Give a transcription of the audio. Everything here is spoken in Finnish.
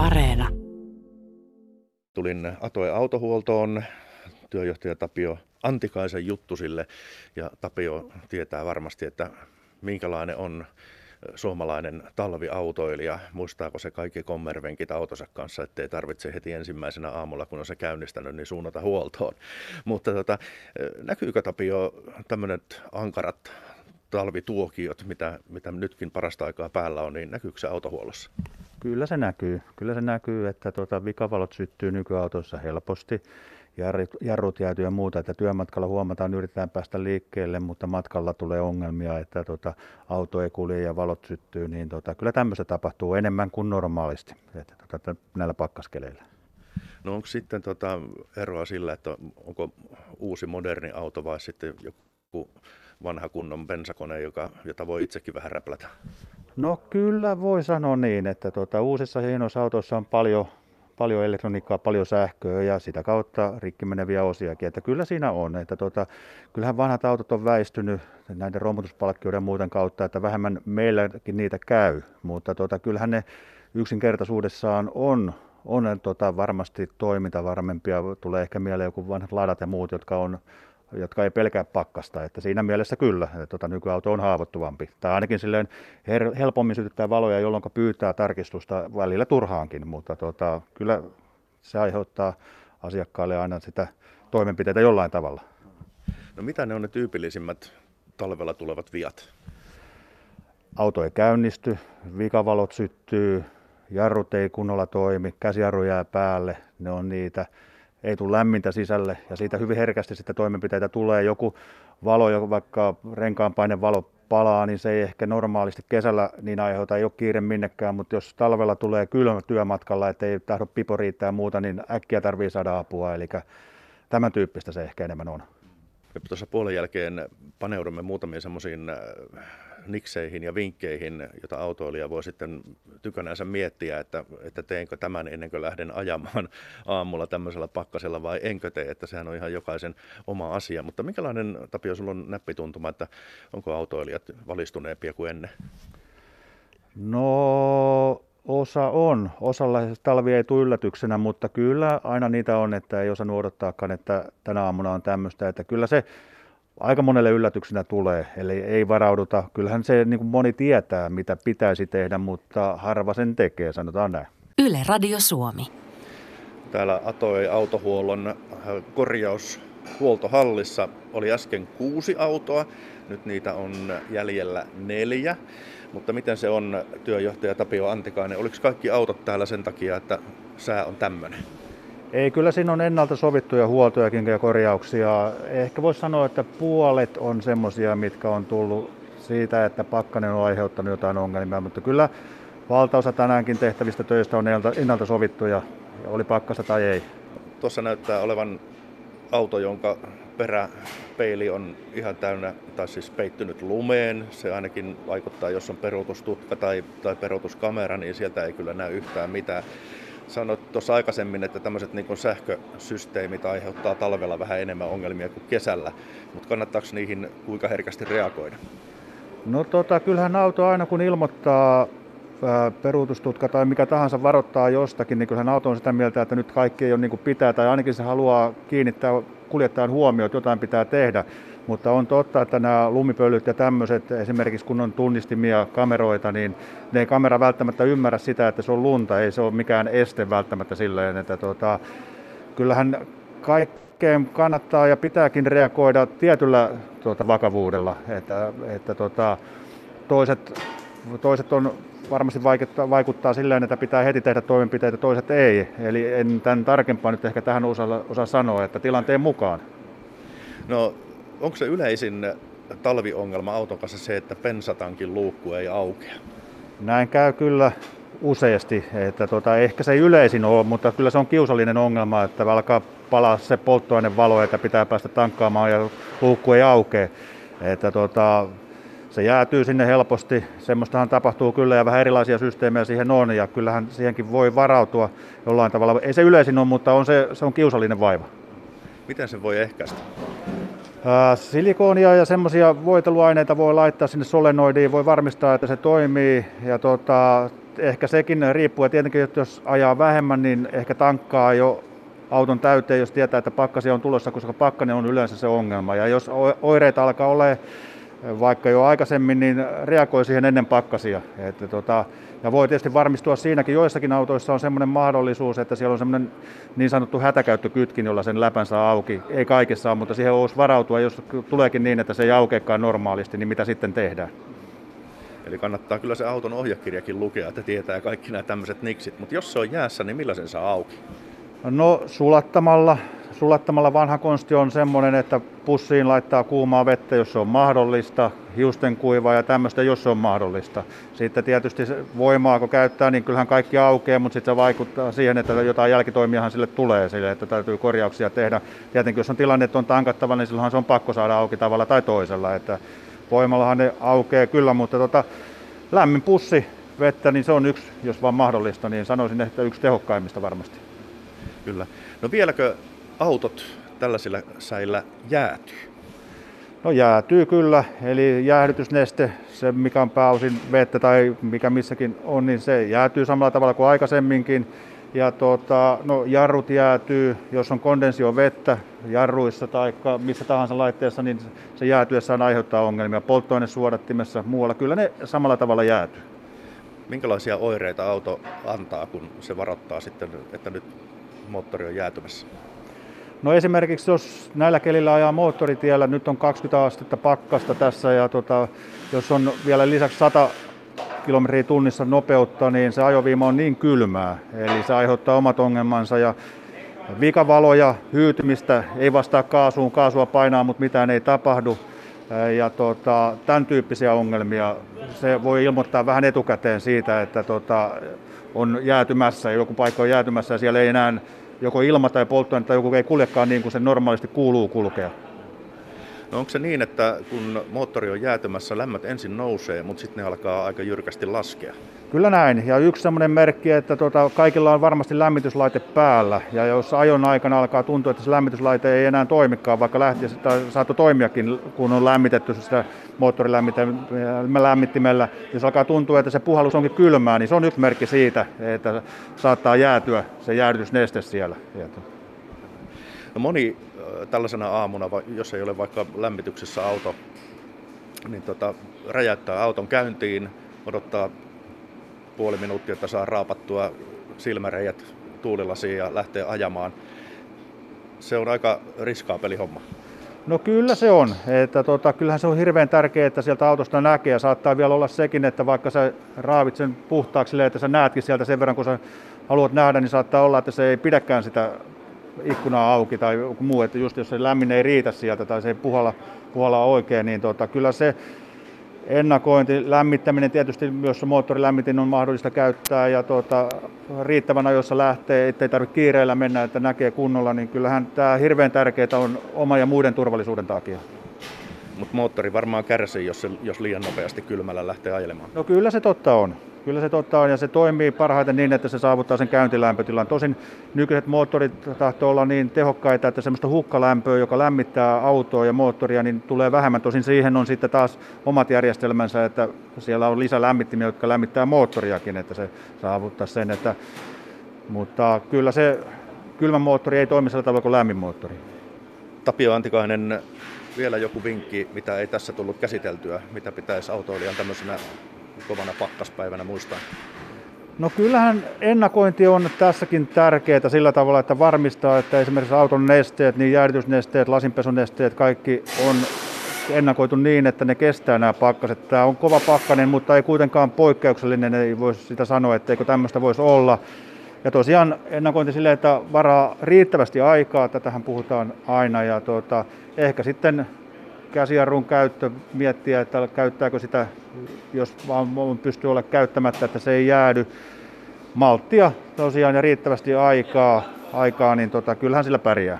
Areena. Tulin Atoe autohuoltoon työjohtaja Tapio Antikaisen juttusille ja Tapio tietää varmasti, että minkälainen on suomalainen talviautoilija, muistaako se kaikki kommervenkit autonsa kanssa, ettei tarvitse heti ensimmäisenä aamulla, kun on se käynnistänyt, niin suunnata huoltoon. Mutta tota, näkyykö Tapio tämmöiset ankarat talvituokiot, mitä, mitä nytkin parasta aikaa päällä on, niin näkyykö se autohuollossa? Kyllä se näkyy. Kyllä se näkyy, että tuota, vikavalot syttyy nykyautoissa helposti jarrut jäätyy ja muuta, että työmatkalla huomataan, yritetään päästä liikkeelle, mutta matkalla tulee ongelmia, että tota, auto ei kulje ja valot syttyy, niin tota, kyllä tämmöistä tapahtuu enemmän kuin normaalisti että, tota, näillä pakkaskeleillä. No onko sitten tota eroa sillä, että onko uusi moderni auto vai sitten joku vanha kunnon bensakone, joka, jota voi itsekin vähän räplätä? No kyllä voi sanoa niin, että tuota, uusissa hienoissa autoissa on paljon paljon elektroniikkaa, paljon sähköä ja sitä kautta rikki meneviä osiakin. Että kyllä siinä on. Että tota, kyllähän vanhat autot on väistynyt näiden romutuspalkkioiden ja muuten kautta, että vähemmän meilläkin niitä käy. Mutta tota, kyllähän ne yksinkertaisuudessaan on, on tota, varmasti toimintavarmempia. Tulee ehkä mieleen joku vanhat ladat ja muut, jotka on jotka ei pelkää pakkasta. Että siinä mielessä kyllä, että tota, nykyauto on haavoittuvampi. Tai ainakin silleen her- helpommin sytyttää valoja, jolloin pyytää tarkistusta välillä turhaankin, mutta tota, kyllä se aiheuttaa asiakkaalle aina sitä toimenpiteitä jollain tavalla. No mitä ne on ne tyypillisimmät talvella tulevat viat? Auto ei käynnisty, vikavalot syttyy, jarrut ei kunnolla toimi, käsijarru jää päälle, ne on niitä ei tule lämmintä sisälle ja siitä hyvin herkästi sitten toimenpiteitä tulee. Joku valo, vaikka renkaan valo palaa, niin se ei ehkä normaalisti kesällä niin aiheuta, ei ole kiire minnekään, mutta jos talvella tulee kylmä työmatkalla, että ei tahdo pipo riittää ja muuta, niin äkkiä tarvii saada apua, eli tämän tyyppistä se ehkä enemmän on. Me tuossa puolen jälkeen paneudumme muutamiin semmoisiin äh, nikseihin ja vinkkeihin, joita autoilija voi sitten tykönänsä miettiä, että, että teenkö tämän ennen kuin lähden ajamaan aamulla tämmöisellä pakkasella vai enkö tee, että sehän on ihan jokaisen oma asia. Mutta minkälainen, Tapio, sulla on näppituntuma, että onko autoilijat valistuneempia kuin ennen? No osa on. Osalla talvi ei tule yllätyksenä, mutta kyllä aina niitä on, että ei osannut odottaakaan, että tänä aamuna on tämmöistä. Että kyllä se aika monelle yllätyksenä tulee, eli ei varauduta. Kyllähän se niin kuin moni tietää, mitä pitäisi tehdä, mutta harva sen tekee, sanotaan näin. Yle Radio Suomi. Täällä Atoi autohuollon äh, korjaushuoltohallissa oli äsken kuusi autoa, nyt niitä on jäljellä neljä. Mutta miten se on, työjohtaja Tapio Antikainen, oliko kaikki autot täällä sen takia, että sää on tämmöinen? Ei, kyllä siinä on ennalta sovittuja huoltojakin ja korjauksia. Ehkä voisi sanoa, että puolet on semmoisia, mitkä on tullut siitä, että pakkanen on aiheuttanut jotain ongelmia, mutta kyllä valtaosa tänäänkin tehtävistä töistä on ennalta sovittuja, oli pakkasta tai ei. Tuossa näyttää olevan auto, jonka peräpeili on ihan täynnä, tai siis peittynyt lumeen. Se ainakin vaikuttaa, jos on peruutustutka tai, tai peruutuskamera, niin sieltä ei kyllä näy yhtään mitään. Sanoit tuossa aikaisemmin, että tämmöiset niin sähkösysteemit aiheuttaa talvella vähän enemmän ongelmia kuin kesällä, mutta kannattaako niihin kuinka herkästi reagoida? No tota, kyllähän auto aina kun ilmoittaa peruutustutka tai mikä tahansa varoittaa jostakin, niin kyllähän auto on sitä mieltä, että nyt kaikki ei ole niin kuin pitää, tai ainakin se haluaa kiinnittää kuljettajan huomioon, että jotain pitää tehdä. Mutta on totta, että nämä lumipölyt ja tämmöiset, esimerkiksi kun on tunnistimia kameroita, niin ne ei kamera välttämättä ymmärrä sitä, että se on lunta, ei se ole mikään este välttämättä silleen, että tota, kyllähän kaikkeen kannattaa ja pitääkin reagoida tietyllä tuota, vakavuudella, että, että tota, toiset, toiset on varmasti vaikuttaa, vaikuttaa silleen, että pitää heti tehdä toimenpiteitä, toiset ei. Eli en tämän tarkempaa nyt ehkä tähän osaa, osaa sanoa, että tilanteen mukaan. No onko se yleisin talviongelma auton kanssa se, että pensatankin luukku ei aukea? Näin käy kyllä useasti. Että tota, ehkä se ei yleisin ole, mutta kyllä se on kiusallinen ongelma, että alkaa palaa se polttoainevalo, että pitää päästä tankkaamaan ja luukku ei aukea. Että tota, se jäätyy sinne helposti. Semmoistahan tapahtuu kyllä ja vähän erilaisia systeemejä siihen on ja kyllähän siihenkin voi varautua jollain tavalla. Ei se yleisin ole, mutta on se, se on kiusallinen vaiva. Miten se voi ehkäistä? Silikoonia ja semmoisia voiteluaineita voi laittaa sinne solenoidiin, voi varmistaa, että se toimii. Ja tota, ehkä sekin riippuu, ja tietenkin että jos ajaa vähemmän, niin ehkä tankkaa jo auton täyteen, jos tietää, että pakkasia on tulossa, koska pakkanen on yleensä se ongelma. Ja jos oireita alkaa olla vaikka jo aikaisemmin, niin reagoi siihen ennen pakkasia. Että tota, ja voi tietysti varmistua siinäkin, joissakin autoissa on semmoinen mahdollisuus, että siellä on semmoinen niin sanottu hätäkäyttökytkin, jolla sen läpän saa auki. Ei kaikessa ole, mutta siihen olisi varautua, jos tuleekin niin, että se ei aukeakaan normaalisti, niin mitä sitten tehdään. Eli kannattaa kyllä se auton ohjekirjakin lukea, että tietää kaikki nämä tämmöiset niksit. Mutta jos se on jäässä, niin millä sen saa auki? No sulattamalla. Sulattamalla vanha konsti on semmoinen, että pussiin laittaa kuumaa vettä, jos se on mahdollista, hiusten kuivaa ja tämmöistä, jos se on mahdollista. Sitten tietysti voimaa, kun käyttää, niin kyllähän kaikki aukeaa, mutta sitten se vaikuttaa siihen, että jotain jälkitoimiahan sille tulee, sille, että täytyy korjauksia tehdä. Tietenkin jos on tilanne, että on tankattava, niin silloinhan se on pakko saada auki tavalla tai toisella. Että voimallahan ne aukeaa kyllä, mutta tota, lämmin pussi vettä, niin se on yksi, jos vaan mahdollista, niin sanoisin, että yksi tehokkaimmista varmasti. Kyllä. No vieläkö autot tällaisilla säillä jäätyy? No jäätyy kyllä, eli jäähdytysneste, se mikä on pääosin vettä tai mikä missäkin on, niin se jäätyy samalla tavalla kuin aikaisemminkin. Ja tuota, no, jarrut jäätyy, jos on kondensio vettä jarruissa tai missä tahansa laitteessa, niin se jäätyessään aiheuttaa ongelmia. Polttoainesuodattimessa muualla, kyllä ne samalla tavalla jäätyy. Minkälaisia oireita auto antaa, kun se varoittaa sitten, että nyt moottori on jäätymässä? No esimerkiksi jos näillä kelillä ajaa moottoritiellä, nyt on 20 astetta pakkasta tässä ja tota, jos on vielä lisäksi 100 kilometriä tunnissa nopeutta, niin se ajoviima on niin kylmää, eli se aiheuttaa omat ongelmansa ja vikavaloja, hyytymistä, ei vastaa kaasuun, kaasua painaa, mutta mitään ei tapahdu. Ja tota, tämän tyyppisiä ongelmia, se voi ilmoittaa vähän etukäteen siitä, että tota, on jäätymässä, joku paikka on jäätymässä ja siellä ei enää joko ilma tai polttoaine tai joku ei kuljekaan niin kuin se normaalisti kuuluu kulkea. No onko se niin, että kun moottori on jäätymässä, lämmöt ensin nousee, mutta sitten ne alkaa aika jyrkästi laskea? Kyllä näin. Ja yksi semmoinen merkki, että tota, kaikilla on varmasti lämmityslaite päällä. Ja jos ajon aikana alkaa tuntua, että se lämmityslaite ei enää toimikaan, vaikka lähti tai saattoi toimiakin, kun on lämmitetty sitä moottorilämmittimellä, jos alkaa tuntua, että se puhallus onkin kylmää, niin se on yksi merkki siitä, että saattaa jäätyä se jäädytysneste siellä. No moni tällaisena aamuna, jos ei ole vaikka lämmityksessä auto, niin tota, räjäyttää auton käyntiin, odottaa puoli minuuttia, että saa raapattua silmäreijät tuulilasiin ja lähtee ajamaan. Se on aika riskaapeli homma. No kyllä se on. Että tota, kyllähän se on hirveän tärkeää, että sieltä autosta näkee. Ja saattaa vielä olla sekin, että vaikka sä raavit sen puhtaaksi, että sä näetkin sieltä sen verran, kun sä haluat nähdä, niin saattaa olla, että se ei pidäkään sitä ikkunaa auki tai joku muu, että just jos se lämmin ei riitä sieltä tai se ei puhalla, puhalla oikein, niin tota, kyllä se ennakointi, lämmittäminen tietysti myös moottorilämmitin on mahdollista käyttää ja tota, riittävän ajoissa lähtee, ettei tarvitse kiireellä mennä, että näkee kunnolla, niin kyllähän tämä hirveän tärkeää on oma ja muiden turvallisuuden takia. Mutta moottori varmaan kärsii, jos, se, jos liian nopeasti kylmällä lähtee ajelemaan. No kyllä se totta on. Kyllä se totta on ja se toimii parhaiten niin, että se saavuttaa sen käyntilämpötilan. Tosin nykyiset moottorit tahtoo olla niin tehokkaita, että semmoista hukkalämpöä, joka lämmittää autoa ja moottoria, niin tulee vähemmän. Tosin siihen on sitten taas omat järjestelmänsä, että siellä on lisälämmittimiä, jotka lämmittää moottoriakin, että se saavuttaa sen. Että, mutta kyllä se kylmä moottori ei toimi sillä tavalla kuin lämmin moottori. Tapio Antikainen, vielä joku vinkki, mitä ei tässä tullut käsiteltyä, mitä pitäisi autoilijan tämmöisenä kovana pakkaspäivänä muistaa? No kyllähän ennakointi on tässäkin tärkeää sillä tavalla, että varmistaa, että esimerkiksi auton nesteet, niin jäädytysnesteet, lasinpesunesteet, kaikki on ennakoitu niin, että ne kestää nämä pakkaset. Tämä on kova pakkanen, mutta ei kuitenkaan poikkeuksellinen, ei voisi sitä sanoa, etteikö tämmöistä voisi olla. Ja tosiaan ennakointi silleen, että varaa riittävästi aikaa, tätähän puhutaan aina, ja tuota, ehkä sitten käsijarrun käyttö, miettiä, että käyttääkö sitä, jos vaan pystyy olla käyttämättä, että se ei jäädy. Malttia tosiaan ja riittävästi aikaa, aikaa niin tota, kyllähän sillä pärjää.